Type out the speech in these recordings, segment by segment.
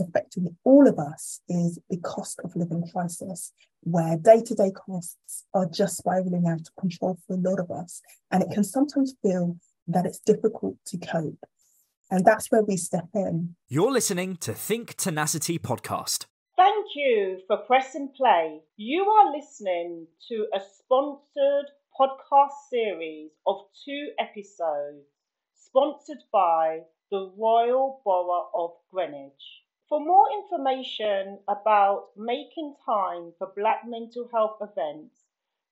affecting all of us is the cost of living crisis, where day to day costs are just spiraling out of control for a lot of us. And it can sometimes feel that it's difficult to cope. And that's where we step in. You're listening to Think Tenacity podcast. Thank you for pressing play. You are listening to a sponsored podcast series of two episodes sponsored by the Royal Borough of Greenwich. For more information about making time for Black mental health events,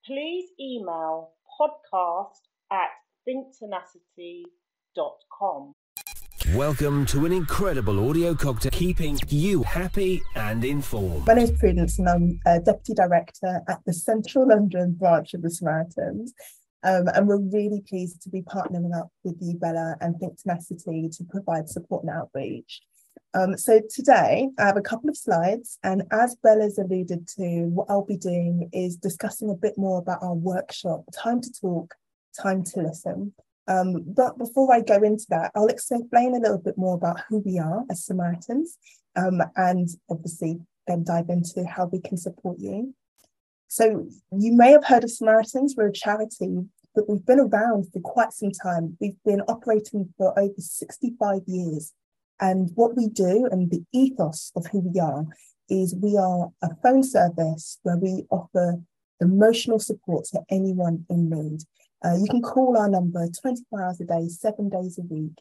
please email podcast at thinktenacity.com. Welcome to an incredible audio cocktail keeping you happy and informed. My name is Prudence and I'm a Deputy Director at the Central London branch of the Samaritans. Um, and we're really pleased to be partnering up with you, Bella, and Think Tenacity to provide support and outreach. Um, so today I have a couple of slides and as Bella's alluded to, what I'll be doing is discussing a bit more about our workshop, Time to Talk, Time to Listen. Um, but before I go into that, I'll explain a little bit more about who we are as Samaritans um, and obviously then dive into how we can support you. So you may have heard of Samaritans, we're a charity but we've been around for quite some time. We've been operating for over 65 years and what we do and the ethos of who we are is we are a phone service where we offer emotional support to anyone in need. Uh, you can call our number 24 hours a day, seven days a week,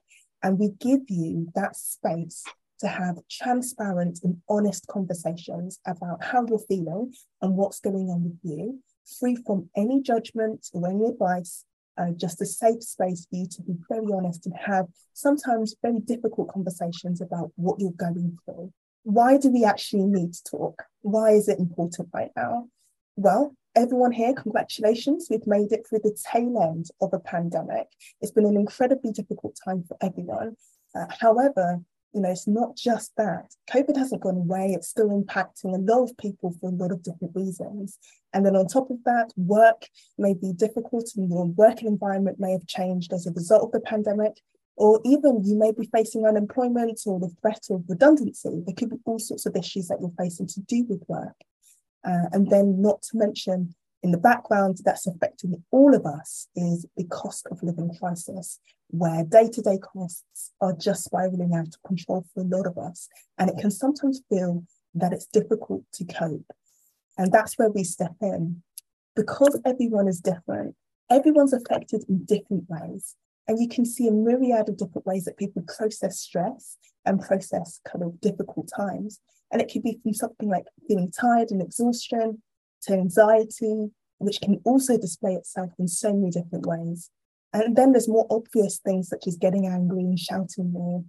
and we give you that space to have transparent and honest conversations about how you're feeling and what's going on with you, free from any judgment or any advice, uh, just a safe space for you to be very honest and have sometimes very difficult conversations about what you're going through. Why do we actually need to talk? Why is it important right now? Well, everyone here, congratulations. We've made it through the tail end of a pandemic. It's been an incredibly difficult time for everyone. Uh, however, you know, it's not just that. COVID hasn't gone away. It's still impacting a lot of people for a lot of different reasons. And then on top of that, work may be difficult and your working environment may have changed as a result of the pandemic. Or even you may be facing unemployment or the threat of redundancy. There could be all sorts of issues that you're facing to do with work. Uh, and then, not to mention, in the background that's affecting all of us is the cost of living crisis, where day to day costs are just spiraling out of control for a lot of us. And it can sometimes feel that it's difficult to cope. And that's where we step in. Because everyone is different, everyone's affected in different ways. And you can see a myriad of different ways that people process stress and process kind of difficult times. And it could be from something like feeling tired and exhaustion to anxiety, which can also display itself in so many different ways. And then there's more obvious things such as getting angry and shouting more.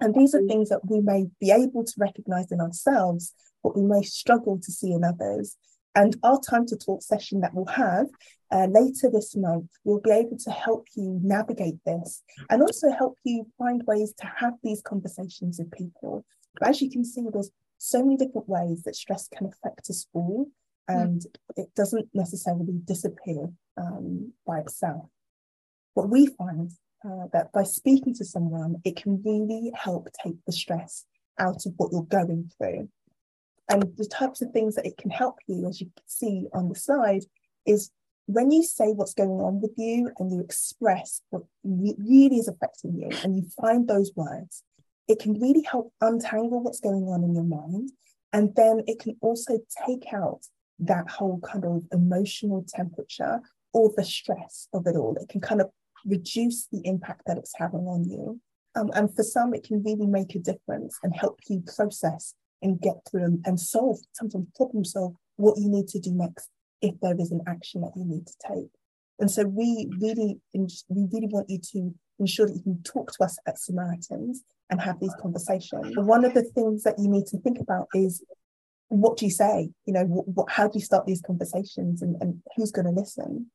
And these are things that we may be able to recognize in ourselves, but we may struggle to see in others. And our time to talk session that we'll have uh, later this month will be able to help you navigate this and also help you find ways to have these conversations with people. But as you can see, there's so many different ways that stress can affect us all, and mm. it doesn't necessarily disappear um, by itself. What we find uh, that by speaking to someone, it can really help take the stress out of what you're going through. And the types of things that it can help you, as you can see on the slide, is when you say what's going on with you and you express what really is affecting you and you find those words, it can really help untangle what's going on in your mind. And then it can also take out that whole kind of emotional temperature or the stress of it all. It can kind of reduce the impact that it's having on you. Um, and for some, it can really make a difference and help you process and get through and, and solve, sometimes problem solve what you need to do next if there is an action that you need to take. And so we really, we really want you to ensure that you can talk to us at Samaritans and have these conversations. one of the things that you need to think about is what do you say? You know, what, what, how do you start these conversations and, and who's going to listen?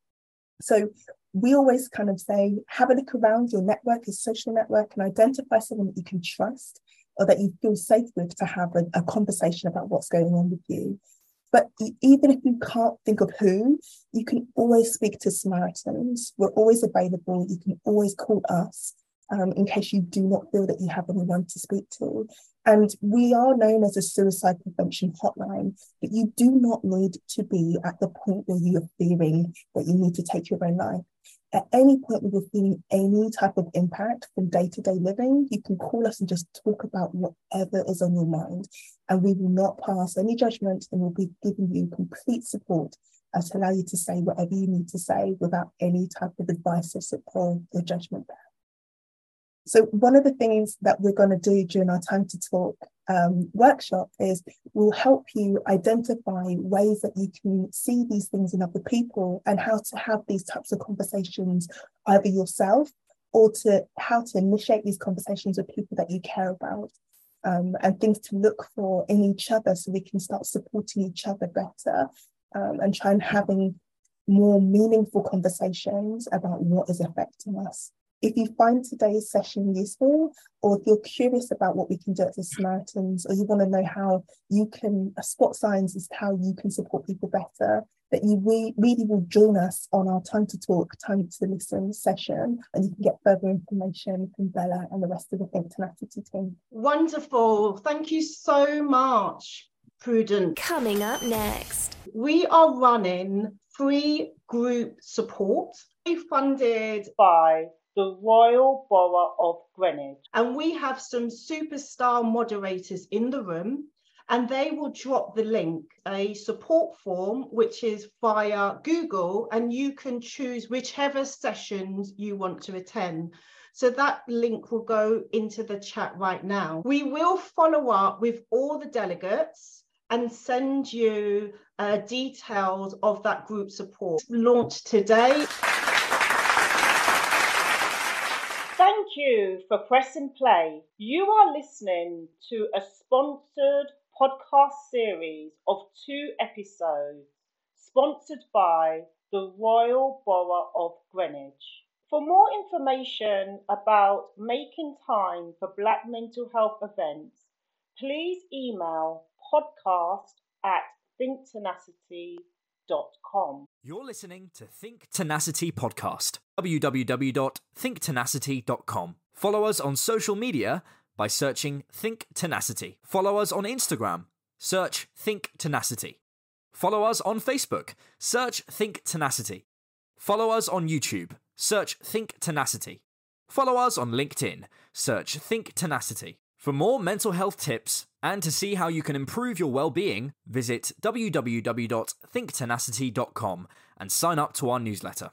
So we always kind of say, have a look around your network, your social network, and identify someone that you can trust or that you feel safe with to have a, a conversation about what's going on with you. But even if you can't think of who, you can always speak to Samaritans. We're always available. You can always call us um, in case you do not feel that you have anyone to speak to. And we are known as a suicide prevention hotline, but you do not need to be at the point where you are fearing that you need to take your own life. At any point where you're feeling any type of impact from day to day living, you can call us and just talk about whatever is on your mind. And we will not pass any judgment and we'll be giving you complete support uh, to allow you to say whatever you need to say without any type of advice or support or judgment there. So one of the things that we're going to do during our time to talk um, workshop is we'll help you identify ways that you can see these things in other people and how to have these types of conversations either yourself or to how to initiate these conversations with people that you care about um, and things to look for in each other so we can start supporting each other better um, and try and having more meaningful conversations about what is affecting us. If you find today's session useful, or if you're curious about what we can do at the Samaritans, or you want to know how you can spot signs as to how you can support people better, that you re- really will join us on our Time to Talk, Time to Listen session, and you can get further information from Bella and the rest of the Think Tenacity team. Wonderful. Thank you so much, Prudence. Coming up next, we are running free group support funded by the Royal Borough of Greenwich. And we have some superstar moderators in the room, and they will drop the link, a support form, which is via Google, and you can choose whichever sessions you want to attend. So that link will go into the chat right now. We will follow up with all the delegates and send you uh, details of that group support launched today. Thank you for pressing play. You are listening to a sponsored podcast series of two episodes sponsored by the Royal Borough of Greenwich. For more information about making time for Black mental health events, please email podcast at thinktenacity.com. You're listening to Think Tenacity Podcast. www.thinktenacity.com. Follow us on social media by searching Think Tenacity. Follow us on Instagram. Search Think Tenacity. Follow us on Facebook. Search Think Tenacity. Follow us on YouTube. Search Think Tenacity. Follow us on LinkedIn. Search Think Tenacity. For more mental health tips and to see how you can improve your well-being, visit www.thinktenacity.com and sign up to our newsletter.